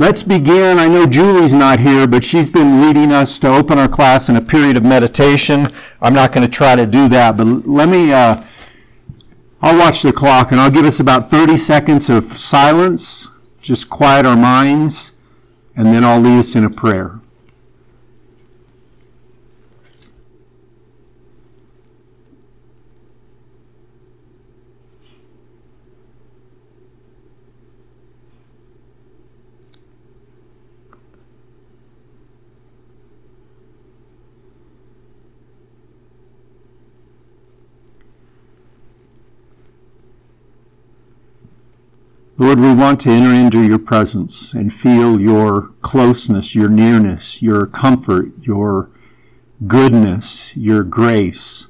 Let's begin. I know Julie's not here, but she's been leading us to open our class in a period of meditation. I'm not going to try to do that, but let me, uh, I'll watch the clock and I'll give us about 30 seconds of silence, just quiet our minds, and then I'll lead us in a prayer. Lord, we want to enter into your presence and feel your closeness, your nearness, your comfort, your goodness, your grace.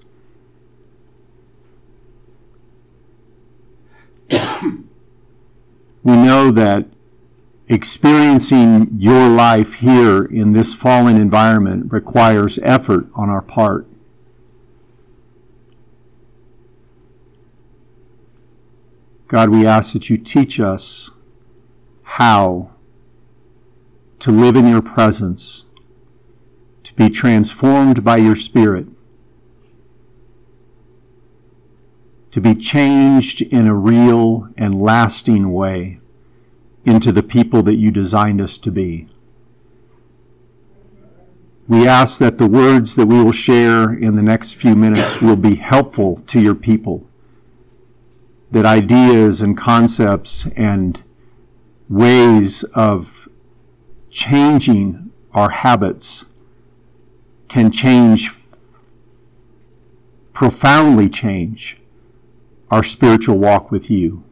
we know that experiencing your life here in this fallen environment requires effort on our part. God, we ask that you teach us how to live in your presence, to be transformed by your Spirit, to be changed in a real and lasting way into the people that you designed us to be. We ask that the words that we will share in the next few minutes will be helpful to your people that ideas and concepts and ways of changing our habits can change, profoundly change our spiritual walk with you.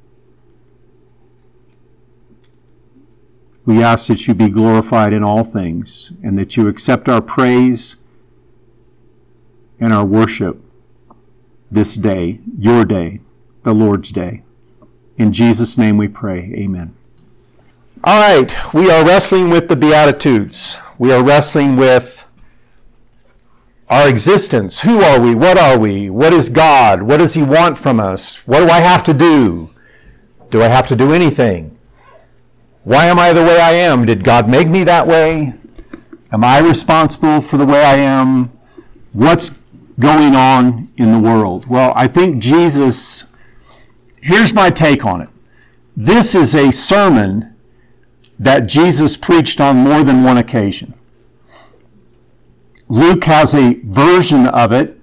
We ask that you be glorified in all things and that you accept our praise and our worship this day, your day the Lord's Day. In Jesus' name we pray. Amen. All right, we are wrestling with the Beatitudes. We are wrestling with our existence. Who are we? What are we? What is God? What does He want from us? What do I have to do? Do I have to do anything? Why am I the way I am? Did God make me that way? Am I responsible for the way I am? What's going on in the world? Well, I think Jesus here's my take on it. This is a sermon that Jesus preached on more than one occasion. Luke has a version of it,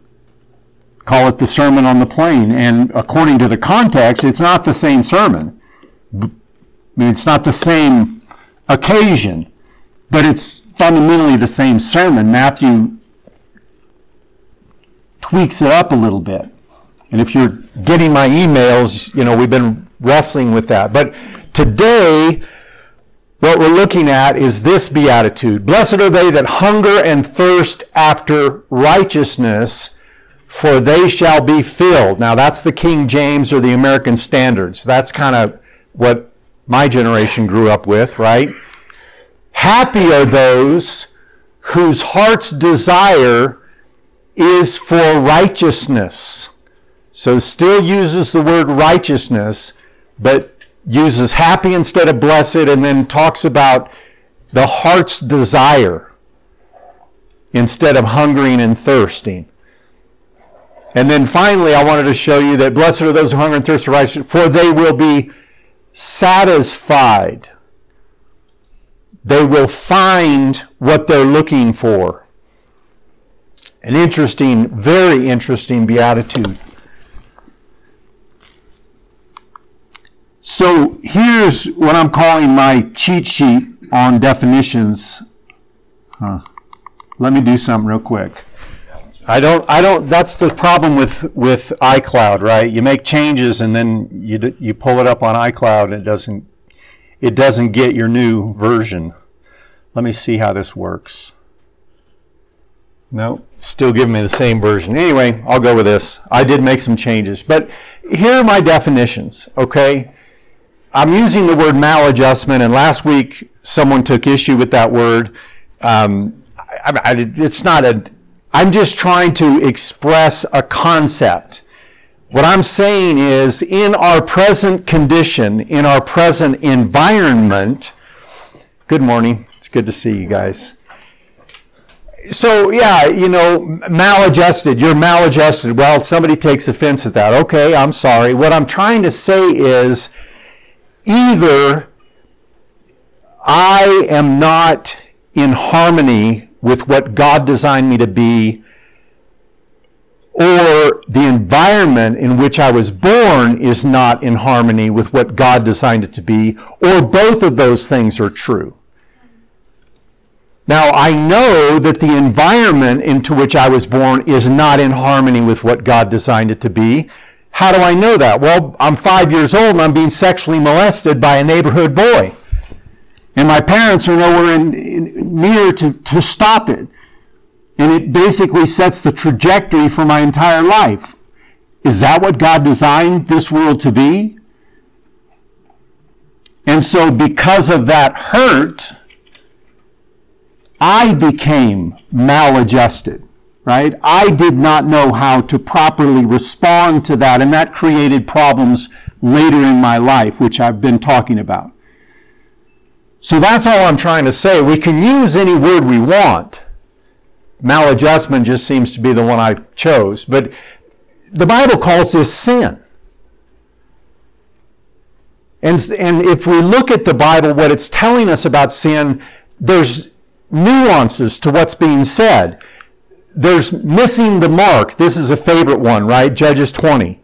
call it the Sermon on the Plain, and according to the context, it's not the same sermon. I mean, it's not the same occasion, but it's fundamentally the same sermon. Matthew tweaks it up a little bit. And if you're getting my emails, you know, we've been wrestling with that. But today, what we're looking at is this beatitude. Blessed are they that hunger and thirst after righteousness, for they shall be filled. Now, that's the King James or the American Standards. That's kind of what my generation grew up with, right? Happy are those whose heart's desire is for righteousness. So still uses the word righteousness, but uses happy instead of blessed, and then talks about the heart's desire instead of hungering and thirsting. And then finally, I wanted to show you that blessed are those who hunger and thirst for righteousness, for they will be satisfied. They will find what they're looking for. An interesting, very interesting beatitude. So here's what I'm calling my cheat sheet on definitions. Huh. Let me do something real quick. I don't, I don't, that's the problem with, with iCloud, right? You make changes and then you, you pull it up on iCloud and it doesn't, it doesn't get your new version. Let me see how this works. No, still giving me the same version. Anyway, I'll go with this. I did make some changes, but here are my definitions, okay? I'm using the word maladjustment, and last week someone took issue with that word. Um, I, I, it's not a. I'm just trying to express a concept. What I'm saying is, in our present condition, in our present environment, Good morning. It's good to see you guys. So, yeah, you know, maladjusted. You're maladjusted. Well, somebody takes offense at that. Okay, I'm sorry. What I'm trying to say is either I am not in harmony with what God designed me to be, or the environment in which I was born is not in harmony with what God designed it to be, or both of those things are true. Now, I know that the environment into which I was born is not in harmony with what God designed it to be. How do I know that? Well, I'm five years old and I'm being sexually molested by a neighborhood boy. And my parents are nowhere in, in, near to, to stop it. And it basically sets the trajectory for my entire life. Is that what God designed this world to be? And so, because of that hurt, I became maladjusted, right? I did not know how to properly respond to that, and that created problems later in my life, which I've been talking about. So that's all I'm trying to say. We can use any word we want. Maladjustment just seems to be the one I chose. But the Bible calls this sin. And, and if we look at the Bible, what it's telling us about sin, there's nuances to what's being said. There's missing the mark. This is a favorite one, right? Judges 20.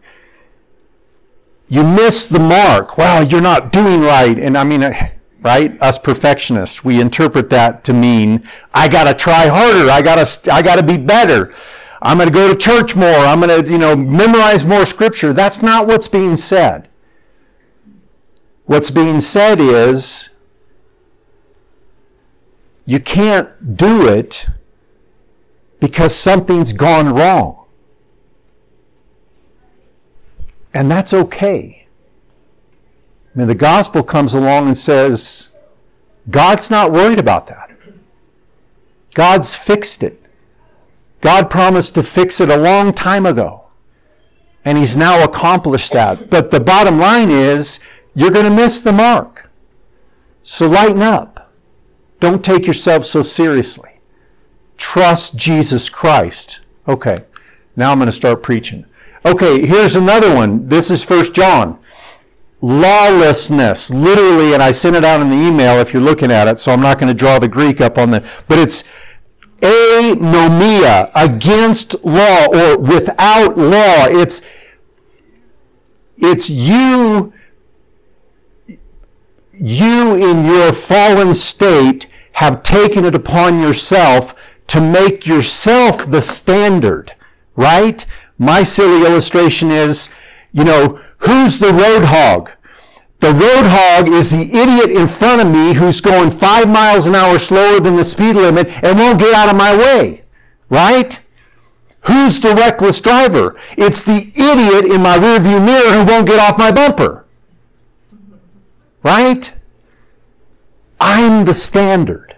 You miss the mark. Well, you're not doing right. And I mean, uh, right? Us perfectionists, we interpret that to mean I got to try harder. I got to I got to be better. I'm going to go to church more. I'm going to, you know, memorize more scripture. That's not what's being said. What's being said is you can't do it because something's gone wrong. And that's okay. I mean, the gospel comes along and says, God's not worried about that. God's fixed it. God promised to fix it a long time ago. And He's now accomplished that. But the bottom line is, you're going to miss the mark. So lighten up. Don't take yourself so seriously. Trust Jesus Christ. Okay, now I'm going to start preaching. Okay, here's another one. This is First John lawlessness, literally, and I sent it out in the email if you're looking at it, so I'm not going to draw the Greek up on the, but it's anomia, against law or without law. It's, it's you, you in your fallen state have taken it upon yourself to make yourself the standard, right? My silly illustration is, you know, Who's the road hog? The road hog is the idiot in front of me who's going five miles an hour slower than the speed limit and won't get out of my way. Right? Who's the reckless driver? It's the idiot in my rearview mirror who won't get off my bumper. Right? I'm the standard.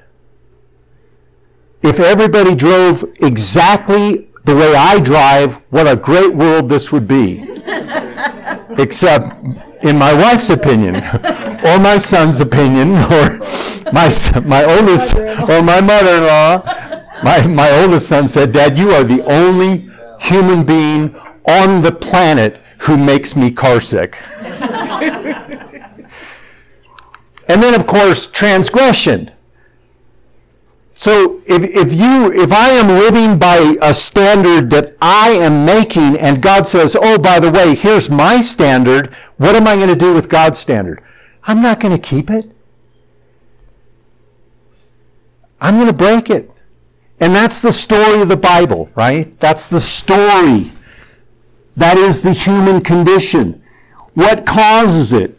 If everybody drove exactly the way I drive, what a great world this would be except in my wife's opinion, or my son's opinion, or my my oldest, or my mother-in-law. My my oldest son said, "Dad, you are the only human being on the planet who makes me carsick." and then, of course, transgression. So if, if you if I am living by a standard that I am making and God says, "Oh, by the way, here's my standard," what am I going to do with God's standard? I'm not going to keep it. I'm going to break it. And that's the story of the Bible, right? That's the story. That is the human condition. What causes it?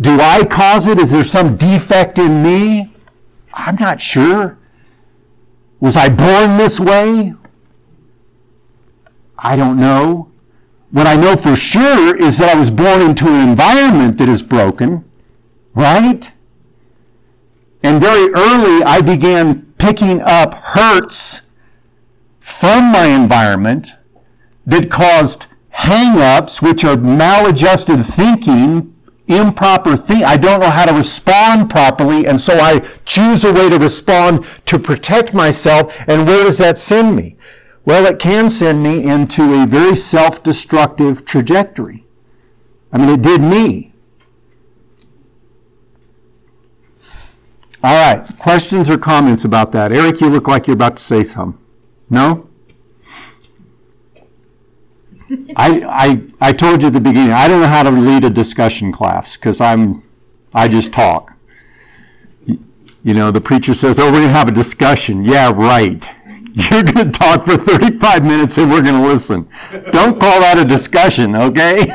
Do I cause it? Is there some defect in me? I'm not sure. Was I born this way? I don't know. What I know for sure is that I was born into an environment that is broken, right? And very early I began picking up hurts from my environment that caused hang ups, which are maladjusted thinking improper thing. I don't know how to respond properly, and so I choose a way to respond to protect myself. And where does that send me? Well, it can send me into a very self destructive trajectory. I mean, it did me. All right, questions or comments about that? Eric, you look like you're about to say something. No? I, I, I told you at the beginning, I don't know how to lead a discussion class because I'm, I just talk. You know, the preacher says, oh, we're going to have a discussion. Yeah, right. You're going to talk for 35 minutes and we're going to listen. Don't call that a discussion, okay?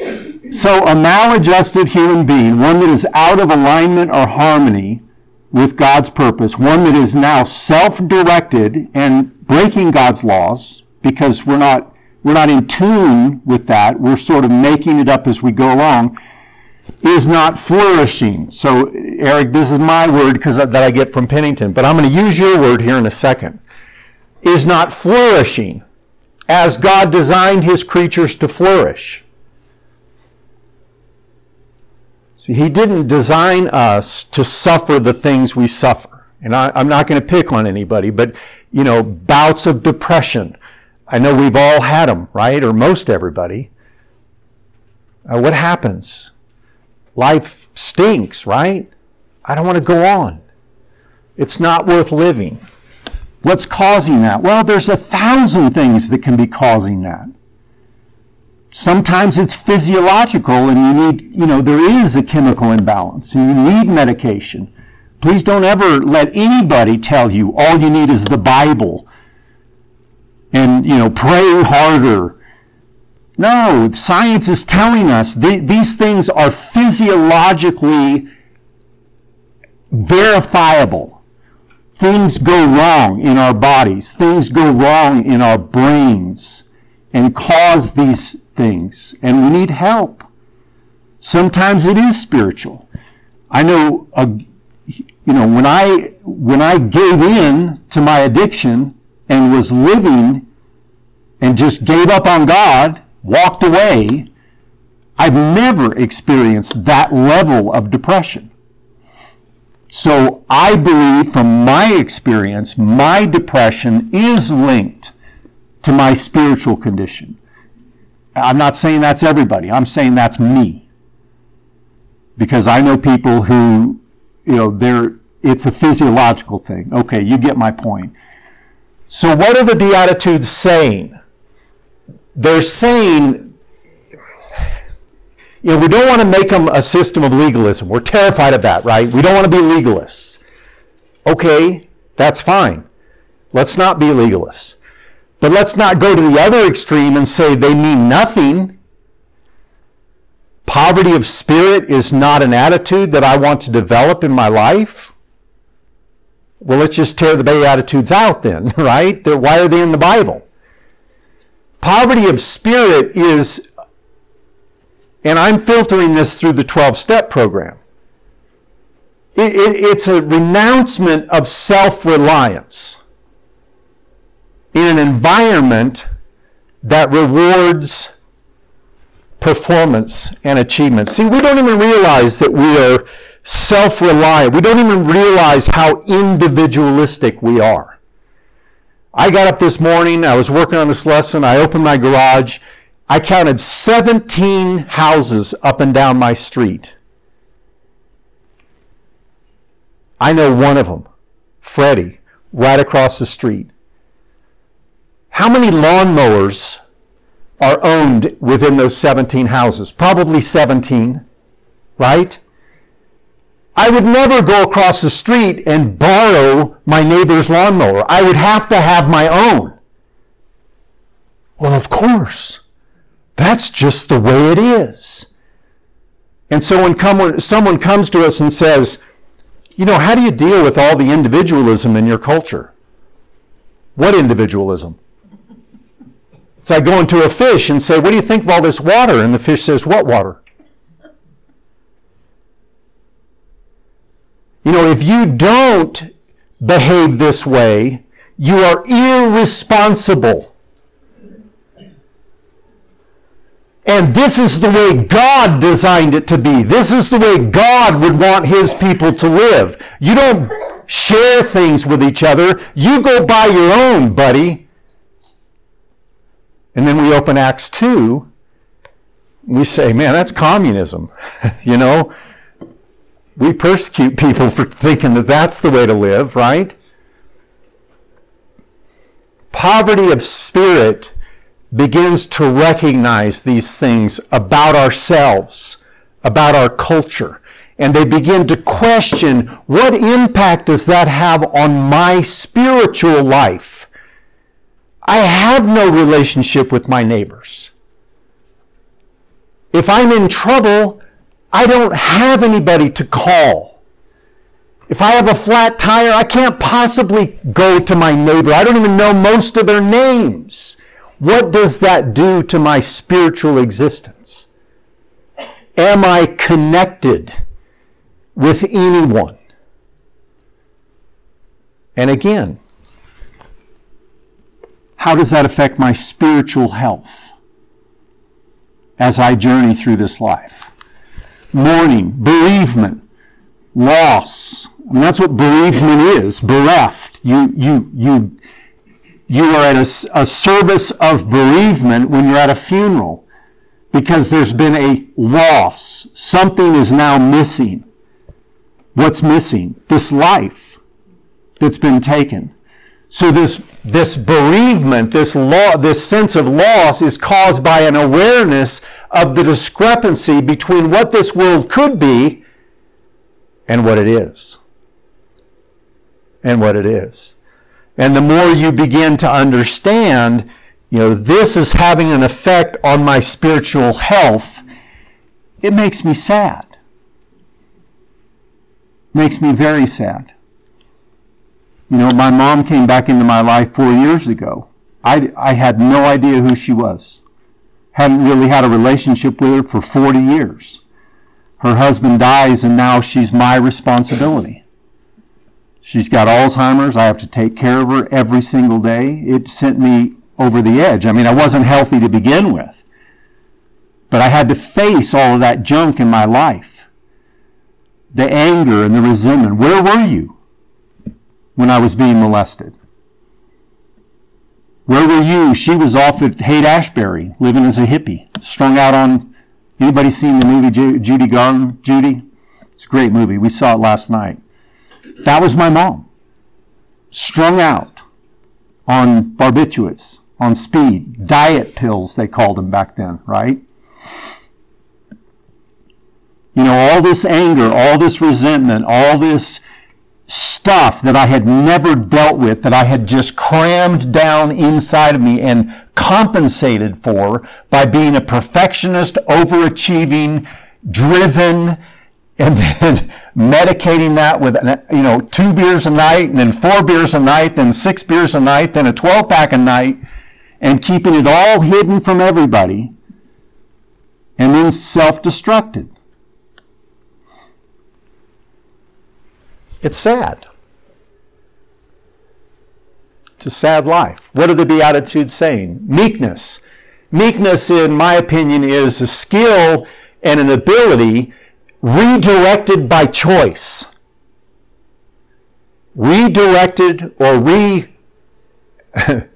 so, a maladjusted human being, one that is out of alignment or harmony with God's purpose, one that is now self directed and breaking God's laws because we're not, we're not in tune with that. We're sort of making it up as we go along is not flourishing. So, Eric, this is my word because that I get from Pennington, but I'm going to use your word here in a second. Is not flourishing as God designed his creatures to flourish. See, he didn't design us to suffer the things we suffer. And I, am not going to pick on anybody, but you know, bouts of depression. I know we've all had them, right? Or most everybody. Uh, what happens? Life stinks, right? I don't want to go on. It's not worth living. What's causing that? Well, there's a thousand things that can be causing that. Sometimes it's physiological and you need, you know, there is a chemical imbalance and you need medication. Please don't ever let anybody tell you all you need is the Bible and, you know, pray harder. No, science is telling us th- these things are physiologically verifiable. Things go wrong in our bodies, things go wrong in our brains and cause these things, and we need help. Sometimes it is spiritual. I know a you know, when I, when I gave in to my addiction and was living and just gave up on God, walked away, I've never experienced that level of depression. So I believe from my experience, my depression is linked to my spiritual condition. I'm not saying that's everybody. I'm saying that's me. Because I know people who you know, there it's a physiological thing. Okay, you get my point. So what are the Beatitudes saying? They're saying, you know, we don't want to make them a system of legalism. We're terrified of that, right? We don't want to be legalists. Okay, that's fine. Let's not be legalists. But let's not go to the other extreme and say they mean nothing Poverty of spirit is not an attitude that I want to develop in my life. Well, let's just tear the Beatitudes out then, right? They're, why are they in the Bible? Poverty of spirit is, and I'm filtering this through the 12 step program. It, it, it's a renouncement of self reliance in an environment that rewards performance and achievement. See, we don't even realize that we are self reliant. We don't even realize how individualistic we are. I got up this morning, I was working on this lesson, I opened my garage. I counted 17 houses up and down my street. I know one of them, Freddie, right across the street. How many lawnmowers are owned within those 17 houses. Probably 17, right? I would never go across the street and borrow my neighbor's lawnmower. I would have to have my own. Well, of course. That's just the way it is. And so when come, someone comes to us and says, you know, how do you deal with all the individualism in your culture? What individualism? It's like going to a fish and say, What do you think of all this water? And the fish says, What water? You know, if you don't behave this way, you are irresponsible. And this is the way God designed it to be. This is the way God would want his people to live. You don't share things with each other. You go by your own, buddy. And then we open Acts 2. We say, man, that's communism. you know, we persecute people for thinking that that's the way to live, right? Poverty of spirit begins to recognize these things about ourselves, about our culture. And they begin to question what impact does that have on my spiritual life? I have no relationship with my neighbors. If I'm in trouble, I don't have anybody to call. If I have a flat tire, I can't possibly go to my neighbor. I don't even know most of their names. What does that do to my spiritual existence? Am I connected with anyone? And again, how does that affect my spiritual health as I journey through this life? Mourning, bereavement, loss. I mean, that's what bereavement is. Bereft. You, you, you you are at a, a service of bereavement when you're at a funeral because there's been a loss. Something is now missing. What's missing? This life that's been taken. So this, this bereavement, this law, this sense of loss is caused by an awareness of the discrepancy between what this world could be and what it is. And what it is. And the more you begin to understand, you know, this is having an effect on my spiritual health, it makes me sad. Makes me very sad. You know, my mom came back into my life four years ago. I, I had no idea who she was. Hadn't really had a relationship with her for 40 years. Her husband dies, and now she's my responsibility. She's got Alzheimer's. I have to take care of her every single day. It sent me over the edge. I mean, I wasn't healthy to begin with, but I had to face all of that junk in my life the anger and the resentment. Where were you when I was being molested? Where were you? She was off at Haight Ashbury, living as a hippie, strung out on. Anybody seen the movie Judy Garland? Judy? It's a great movie. We saw it last night. That was my mom. Strung out on barbiturates, on speed, diet pills, they called them back then, right? You know, all this anger, all this resentment, all this stuff that I had never dealt with, that I had just crammed down inside of me and compensated for by being a perfectionist, overachieving, driven, and then medicating that with you know two beers a night and then four beers a night then six beers a night then a 12 pack a night and keeping it all hidden from everybody and then self-destructed it's sad it's a sad life what are the beatitudes saying meekness meekness in my opinion is a skill and an ability redirected by choice. Redirected or re,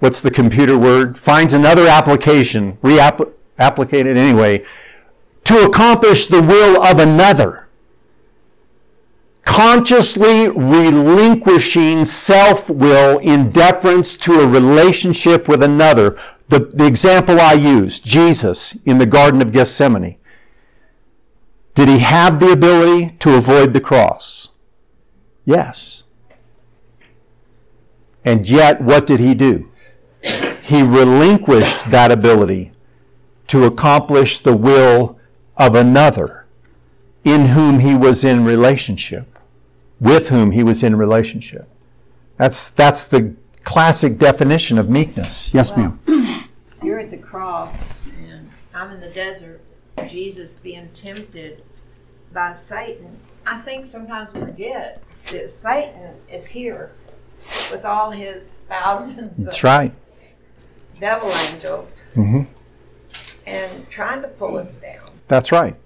what's the computer word? Finds another application, re-applicate it anyway, to accomplish the will of another. Consciously relinquishing self will in deference to a relationship with another. The, the example I used, Jesus in the Garden of Gethsemane. Did he have the ability to avoid the cross? Yes. And yet, what did he do? He relinquished that ability to accomplish the will of another in whom he was in relationship, with whom he was in relationship. That's, that's the classic definition of meekness. Yes, well, ma'am. You're at the cross, and I'm in the desert Jesus being tempted by Satan, I think sometimes we forget that Satan is here with all his thousands That's right. devil angels. Mm-hmm. and trying to pull us down, That's right.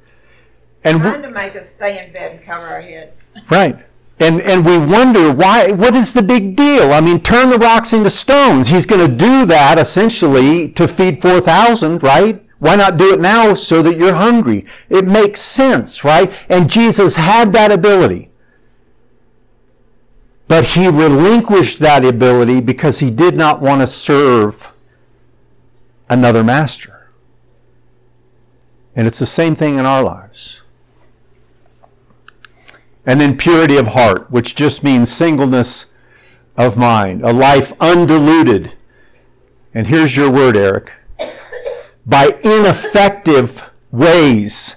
And trying to make us stay in bed and cover our heads. Right. And and we wonder why what is the big deal? I mean, turn the rocks into stones. He's going to do that essentially to feed 4,000, right? Why not do it now so that you're hungry? It makes sense, right? And Jesus had that ability. But he relinquished that ability because he did not want to serve another master. And it's the same thing in our lives. And then purity of heart, which just means singleness of mind, a life undiluted. And here's your word, Eric. By ineffective ways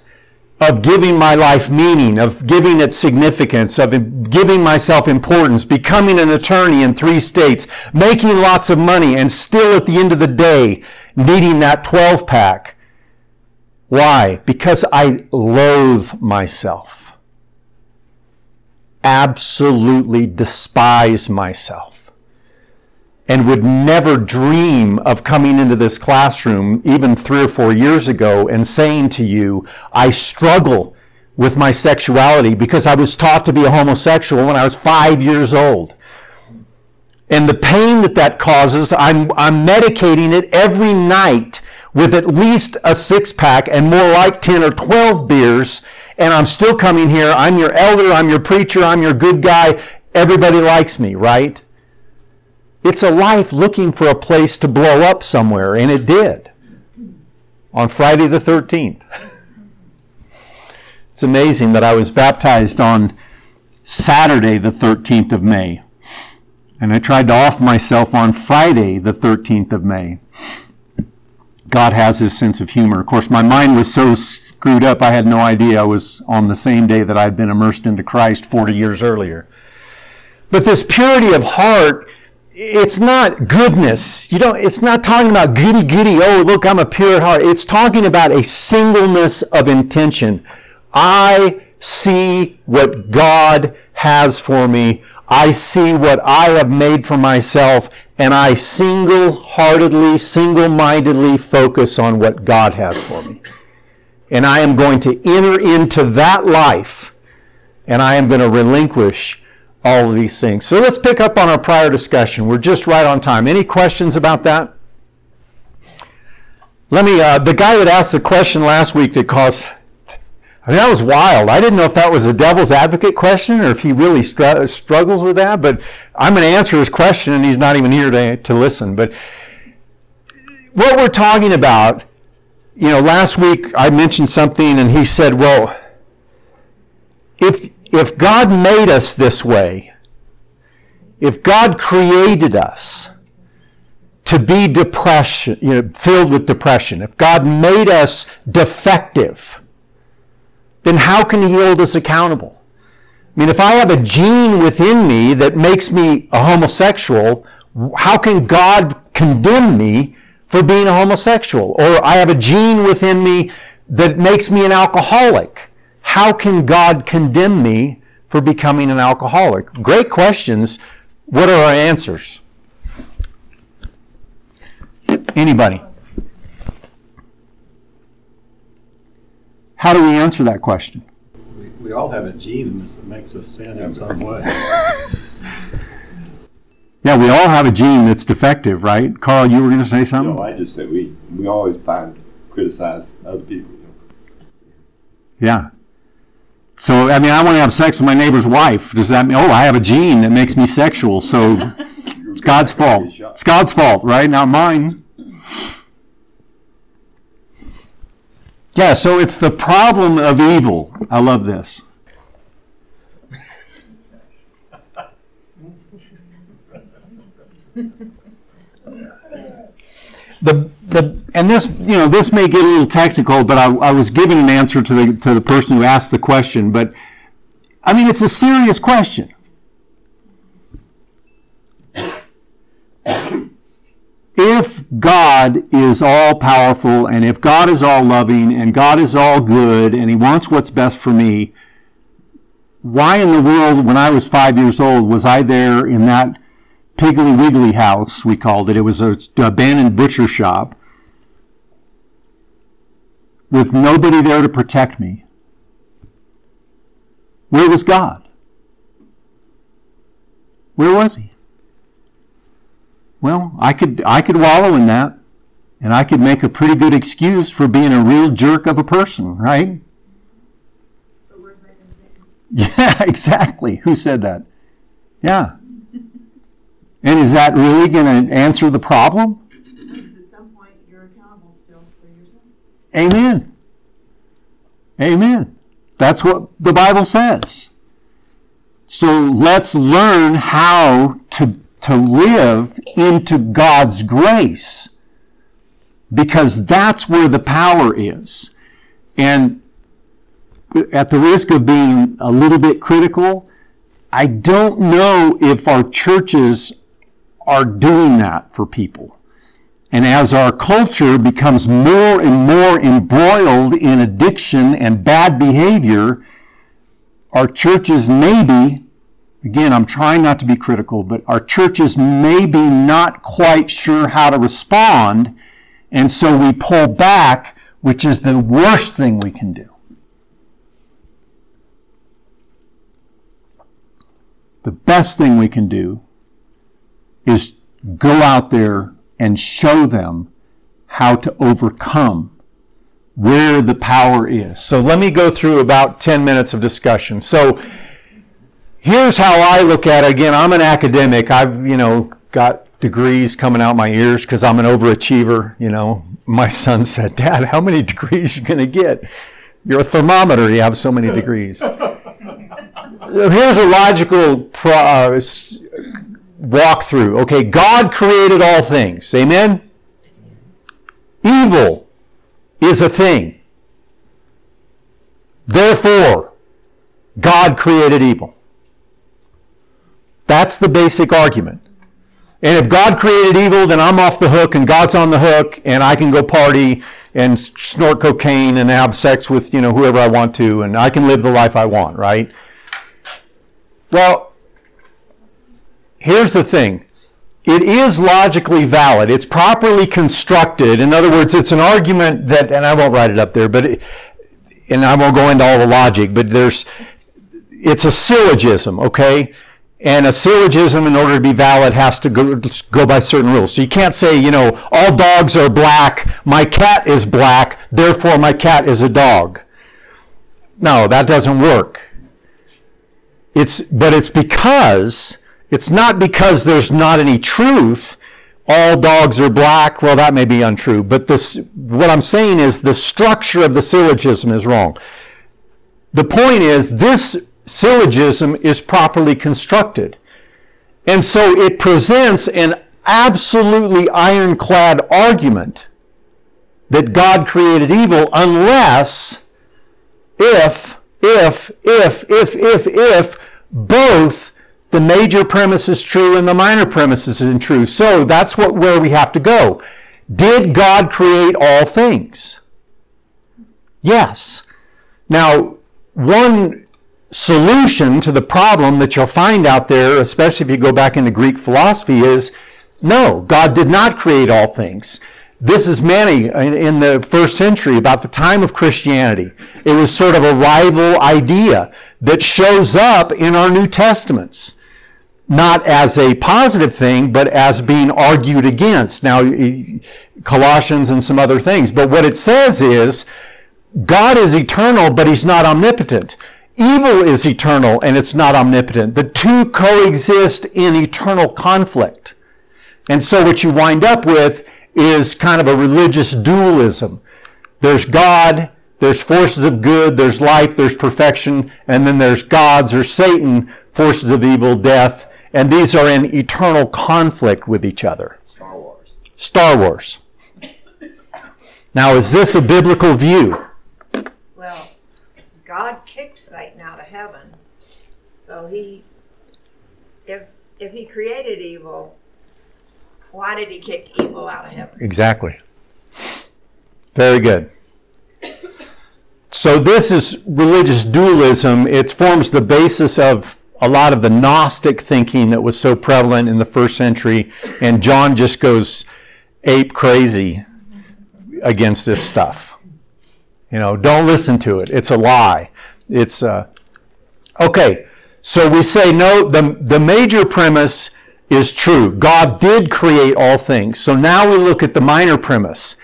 of giving my life meaning, of giving it significance, of giving myself importance, becoming an attorney in three states, making lots of money, and still at the end of the day needing that 12 pack. Why? Because I loathe myself absolutely despise myself and would never dream of coming into this classroom even three or four years ago and saying to you, I struggle with my sexuality because I was taught to be a homosexual when I was five years old. And the pain that that causes, I'm, I'm medicating it every night with at least a six pack and more like 10 or 12 beers and I'm still coming here. I'm your elder, I'm your preacher, I'm your good guy. Everybody likes me, right? It's a life looking for a place to blow up somewhere, and it did on Friday the 13th. It's amazing that I was baptized on Saturday the 13th of May, and I tried to off myself on Friday the 13th of May. God has his sense of humor. Of course, my mind was so screwed up. I had no idea I was on the same day that I'd been immersed into Christ 40 years earlier. But this purity of heart, it's not goodness. You don't, it's not talking about goody goody, oh, look, I'm a pure heart. It's talking about a singleness of intention. I see what God has for me. I see what I have made for myself, and I single heartedly, single mindedly focus on what God has for me and I am going to enter into that life and I am going to relinquish all of these things. So let's pick up on our prior discussion. We're just right on time. Any questions about that? Let me, uh, the guy that asked the question last week that caused, I mean, that was wild. I didn't know if that was a devil's advocate question or if he really str- struggles with that, but I'm going to answer his question and he's not even here to, to listen. But what we're talking about you know, last week I mentioned something and he said, well, if, if God made us this way, if God created us to be depression, you know, filled with depression, if God made us defective, then how can he hold us accountable? I mean, if I have a gene within me that makes me a homosexual, how can God condemn me for being a homosexual, or I have a gene within me that makes me an alcoholic. How can God condemn me for becoming an alcoholic? Great questions. What are our answers? Anybody? How do we answer that question? We, we all have a gene in us that makes us sin in some way. Yeah, we all have a gene that's defective, right? Carl, you were going to say something? No, I just said we we always find criticize other people. Yeah. So, I mean, I want to have sex with my neighbor's wife. Does that mean, oh, I have a gene that makes me sexual, so it's God's fault. It's God's fault, right? Not mine. Yeah, so it's the problem of evil. I love this. the the and this you know this may get a little technical, but I, I was giving an answer to the to the person who asked the question. But I mean, it's a serious question. if God is all powerful and if God is all loving and God is all good and He wants what's best for me, why in the world, when I was five years old, was I there in that Piggly Wiggly house, we called it. It was an abandoned butcher shop. with nobody there to protect me, where was God? Where was he? Well, I could I could wallow in that and I could make a pretty good excuse for being a real jerk of a person, right? Yeah, exactly. Who said that? Yeah. And is that really going to answer the problem? Because at some point, you're accountable still for yourself. Amen. Amen. That's what the Bible says. So let's learn how to, live into God's grace because that's where the power is. And at the risk of being a little bit critical, I don't know if our churches are doing that for people. And as our culture becomes more and more embroiled in addiction and bad behavior, our churches maybe, again, I'm trying not to be critical, but our churches may be not quite sure how to respond. And so we pull back, which is the worst thing we can do. The best thing we can do is go out there and show them how to overcome where the power is. So let me go through about 10 minutes of discussion. So here's how I look at it. Again, I'm an academic. I've, you know, got degrees coming out my ears because I'm an overachiever. You know, my son said, Dad, how many degrees you going to get? You're a thermometer. You have so many degrees. Here's a logical pro- uh, walk through. Okay, God created all things. Amen? Evil is a thing. Therefore, God created evil. That's the basic argument. And if God created evil, then I'm off the hook and God's on the hook and I can go party and snort cocaine and have sex with, you know, whoever I want to and I can live the life I want, right? Well, here's the thing it is logically valid. It's properly constructed. In other words, it's an argument that, and I won't write it up there, but, it, and I won't go into all the logic, but there's, it's a syllogism, okay? And a syllogism, in order to be valid, has to go, go by certain rules. So you can't say, you know, all dogs are black, my cat is black, therefore my cat is a dog. No, that doesn't work. It's, but it's because it's not because there's not any truth. All dogs are black. Well, that may be untrue. But this, what I'm saying is the structure of the syllogism is wrong. The point is, this syllogism is properly constructed. And so it presents an absolutely ironclad argument that God created evil unless, if, if, if, if, if, if, both the major premise is true and the minor premise is true. So that's what where we have to go. Did God create all things? Yes. Now, one solution to the problem that you'll find out there, especially if you go back into Greek philosophy, is no, God did not create all things. This is many in the first century, about the time of Christianity. It was sort of a rival idea that shows up in our New Testaments not as a positive thing, but as being argued against. Now, Colossians and some other things. But what it says is God is eternal, but he's not omnipotent. Evil is eternal and it's not omnipotent. The two coexist in eternal conflict. And so what you wind up with is kind of a religious dualism. There's God, there's forces of good, there's life, there's perfection, and then there's gods or Satan, forces of evil, death, and these are in eternal conflict with each other. Star Wars. Star Wars. Now, is this a biblical view? God kicked Satan out of heaven. So he, if, if he created evil, why did he kick evil out of heaven? Exactly. Very good. So this is religious dualism. It forms the basis of a lot of the Gnostic thinking that was so prevalent in the first century, and John just goes ape crazy against this stuff. You know, don't listen to it. It's a lie. It's uh, okay. So we say no. The the major premise is true. God did create all things. So now we look at the minor premise.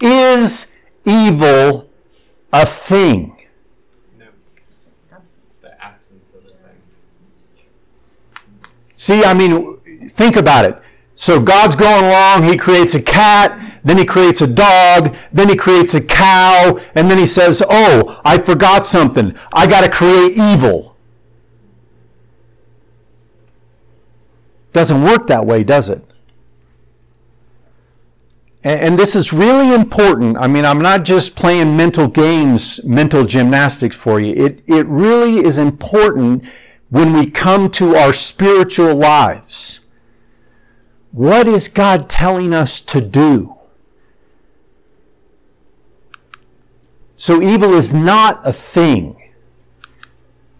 Is evil a thing? No. It's the absence of the thing. See, I mean, think about it. So God's going along, He creates a cat, then He creates a dog, then He creates a cow, and then He says, Oh, I forgot something. I got to create evil. Doesn't work that way, does it? And, this is really important. I mean, I'm not just playing mental games, mental gymnastics for you. It, it really is important when we come to our spiritual lives. What is God telling us to do? So evil is not a thing.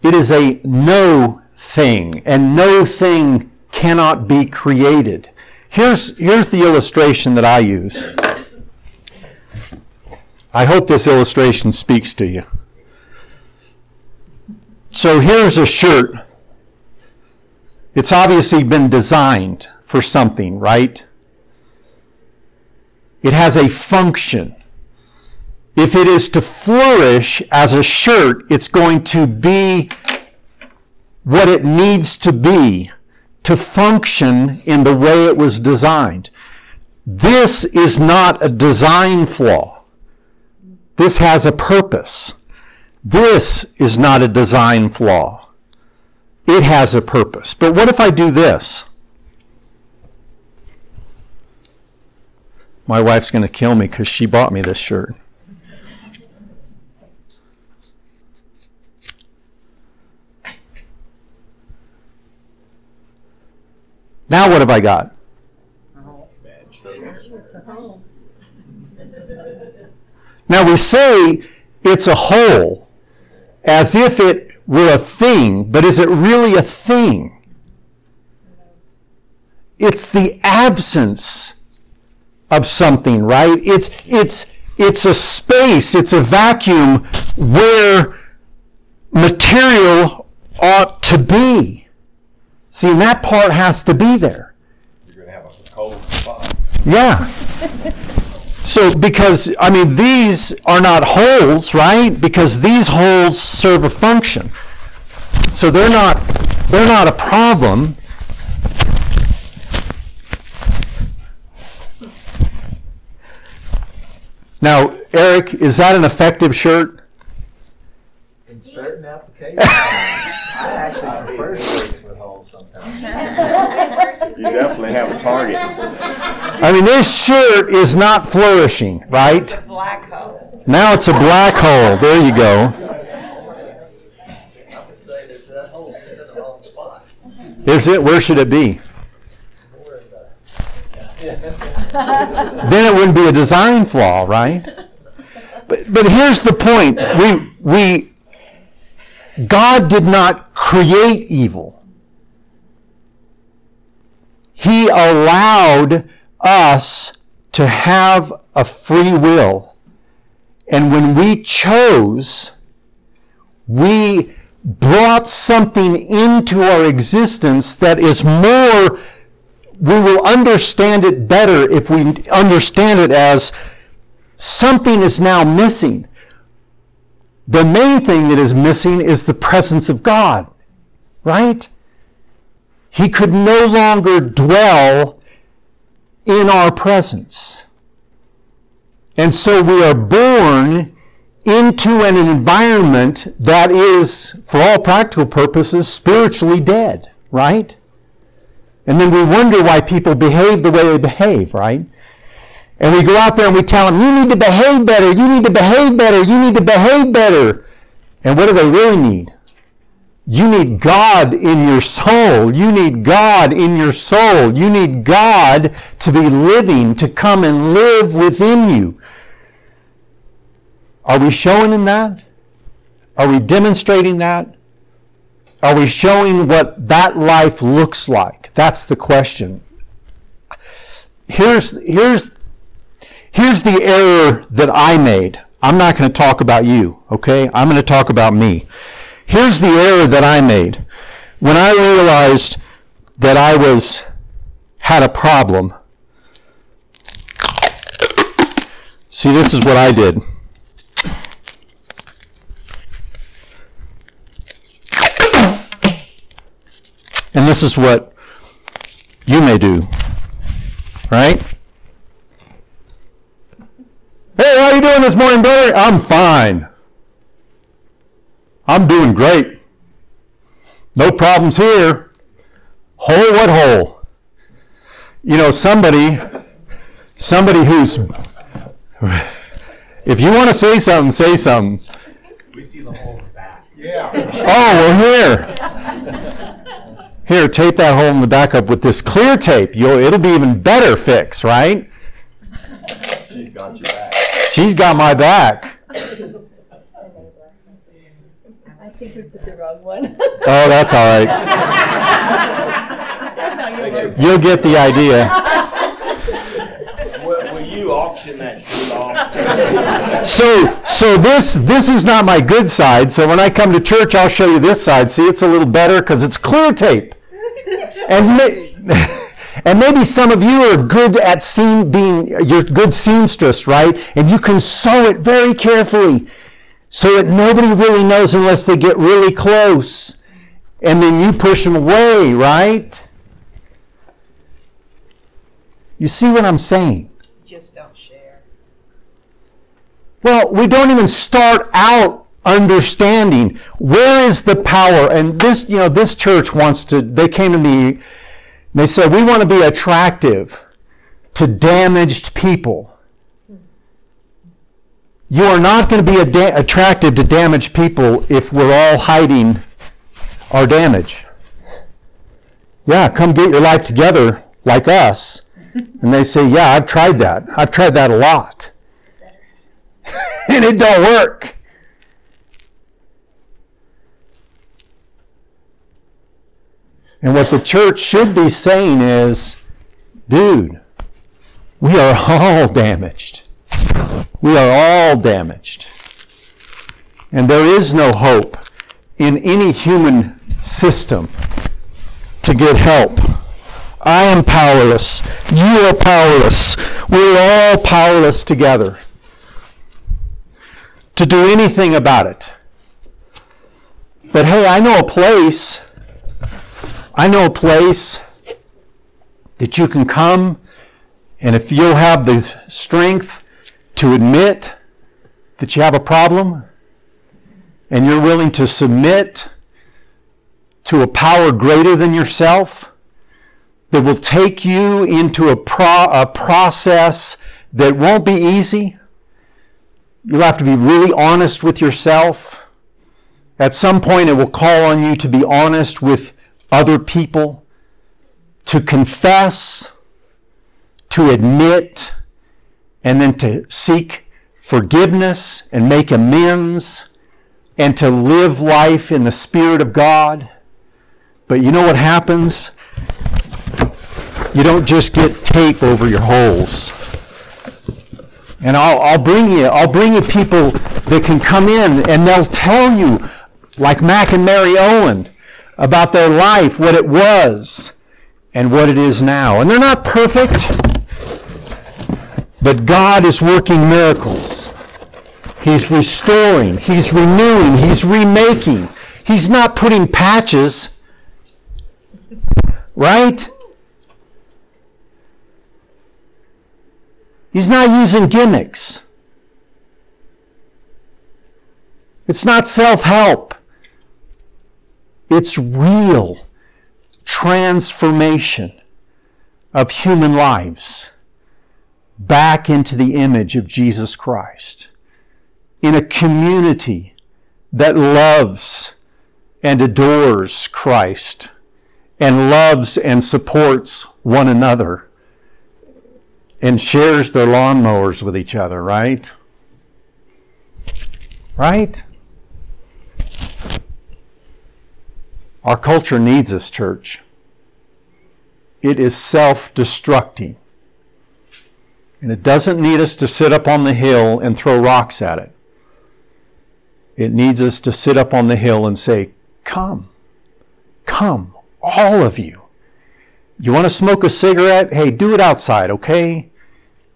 It is a no thing, and no thing cannot be created. Here's, here's the illustration that I use. I hope this illustration speaks to you. So here's a shirt. It's obviously been designed for something, right? It has a function. If it is to flourish as a shirt, it's going to be what it needs to be to function in the way it was designed. This is not a design flaw. This has a purpose. This is not a design flaw. It has a purpose. But what if I do this? My wife's going to kill me because she bought me this shirt. Now what have I got? Now we say it's a hole as if it were a thing, but is it really a thing? It's the absence of something, right? It's it's it's a space, it's a vacuum where material ought to be. See, and that part has to be there. You're gonna have a cold spot. Yeah. So, because, I mean, these are not holes, right? Because these holes serve a function. So they're not, they're not a problem. Now, Eric, is that an effective shirt? In certain applications, I actually prefer shirts with holes sometimes. You definitely have a target. I mean, this shirt is not flourishing, right? Black hole. Now it's a black hole. There you go. I would say that that hole's just in the wrong spot. Is it? Where should it be? More in the- then it wouldn't be a design flaw, right? But, but here's the point. We, we, God did not create evil. He allowed us to have a free will. And when we chose, we brought something into our existence that is more we will understand it better if we understand it as something is now missing. The main thing that is missing is the presence of God, right? He could no longer dwell in our presence. And so we are born into an environment that is, for all practical purposes, spiritually dead, right? And then we wonder why people behave the way they behave, right? And we go out there and we tell them, you need to behave better, you need to behave better, you need to behave better. And what do they really need? You need God in your soul. You need God in your soul. You need God to be living, to come and live within you. Are we showing in that? Are we demonstrating that? Are we showing what that life looks like? That's the question. Here's, here's, here's the error that I made. I'm not going to talk about you, okay? I'm going to talk about me. Here's the error that I made. When I realized that I was had a problem. See, this is what I did. And this is what you may do. Right? Hey, how are you doing this morning, brother? I'm fine. I'm doing great. No problems here. Hole what hole? You know, somebody somebody who's if you want to say something, say something. We see the whole back. Yeah. Oh, we're here. Here, tape that hole in the back up with this clear tape. You'll, it'll be even better fix, right? She's got your back. She's got my back. I think we put the wrong one. Oh, that's all right. That's not gonna work. You'll get the idea. Will, will you auction that shoe off? So, so this this is not my good side. So when I come to church, I'll show you this side. See, it's a little better because it's clear tape. And ma- and maybe some of you are good at seam being you're good seamstress, right? And you can sew it very carefully so that nobody really knows unless they get really close. And then you push them away, right? You see what I'm saying? Just don't share. Well, we don't even start out understanding where is the power. And this, you know, this church wants to, they came to me, they said, we want to be attractive to damaged people. You are not going to be ada- attractive to damaged people if we're all hiding our damage. Yeah, come get your life together like us. And they say, yeah, I've tried that. I've tried that a lot and it don't work. And what the church should be saying is, dude, we are all damaged. We are all damaged. And there is no hope in any human system to get help. I am powerless. You are powerless. We're all powerless together to do anything about it. But hey, I know a place. I know a place that you can come, and if you'll have the strength to admit that you have a problem, and you're willing to submit to a power greater than yourself, that will take you into a, pro- a process that won't be easy You'll have to be really honest with yourself. At some point, it will call on you to be honest with other people, to confess, to admit, and then to seek forgiveness and make amends, and to live life in the Spirit of God. But you know what happens? You don't just get tape over your holes. And I'll, I'll bring you, I'll bring you people that can come in and they'll tell you, like Mac and Mary Owen, about their life, what it was, and what it is now. And they're not perfect, but God is working miracles. He's restoring, He's renewing, He's remaking. He's not putting patches, right? He's not using gimmicks. It's not self help. It's real transformation of human lives back into the image of Jesus Christ in a community that loves and adores Christ and loves and supports one another and shares their lawnmowers with each other, right? Right? Our culture needs this church. It is self destructing. And it doesn't need us to sit up on the hill and throw rocks at it. It needs us to sit up on the hill and say, Come, come, all of you. You want to smoke a cigarette? Hey, do it outside, okay?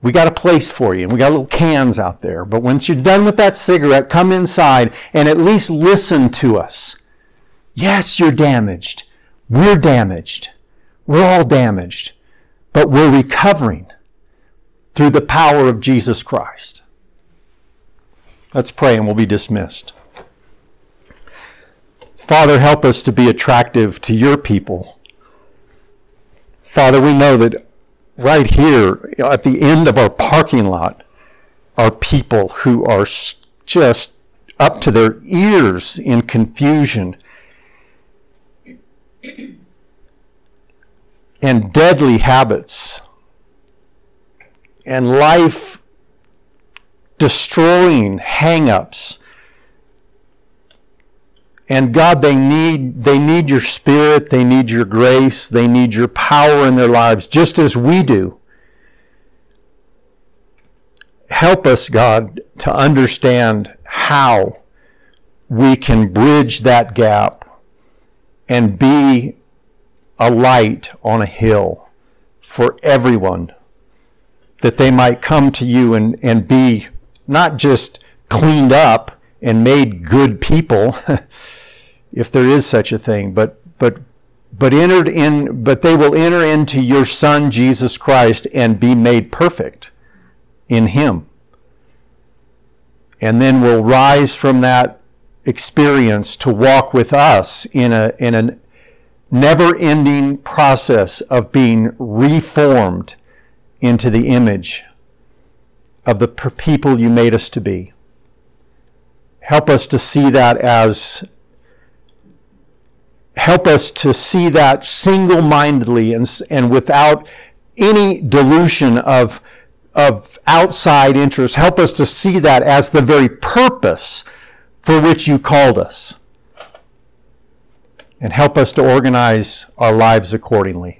We got a place for you, and we got little cans out there. But once you're done with that cigarette, come inside and at least listen to us. Yes, you're damaged. We're damaged. We're all damaged. But we're recovering through the power of Jesus Christ. Let's pray and we'll be dismissed. Father, help us to be attractive to your people. Father, we know that right here at the end of our parking lot are people who are just up to their ears in confusion and deadly habits and life destroying hang-ups. And God they need they need your spirit they need your grace they need your power in their lives just as we do. Help us God to understand how we can bridge that gap and be a light on a hill for everyone that they might come to you and, and be not just cleaned up and made good people, if there is such a thing, but but but entered in but they will enter into your son Jesus Christ and be made perfect in him. And then will rise from that experience to walk with us in a in a never-ending process of being reformed into the image of the people you made us to be. Help us to see that as help us to see that single-mindedly and, and without any dilution of, of outside interest. Help us to see that as the very purpose for which you called us. And help us to organize our lives accordingly.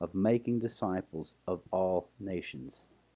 of making disciples of all nations.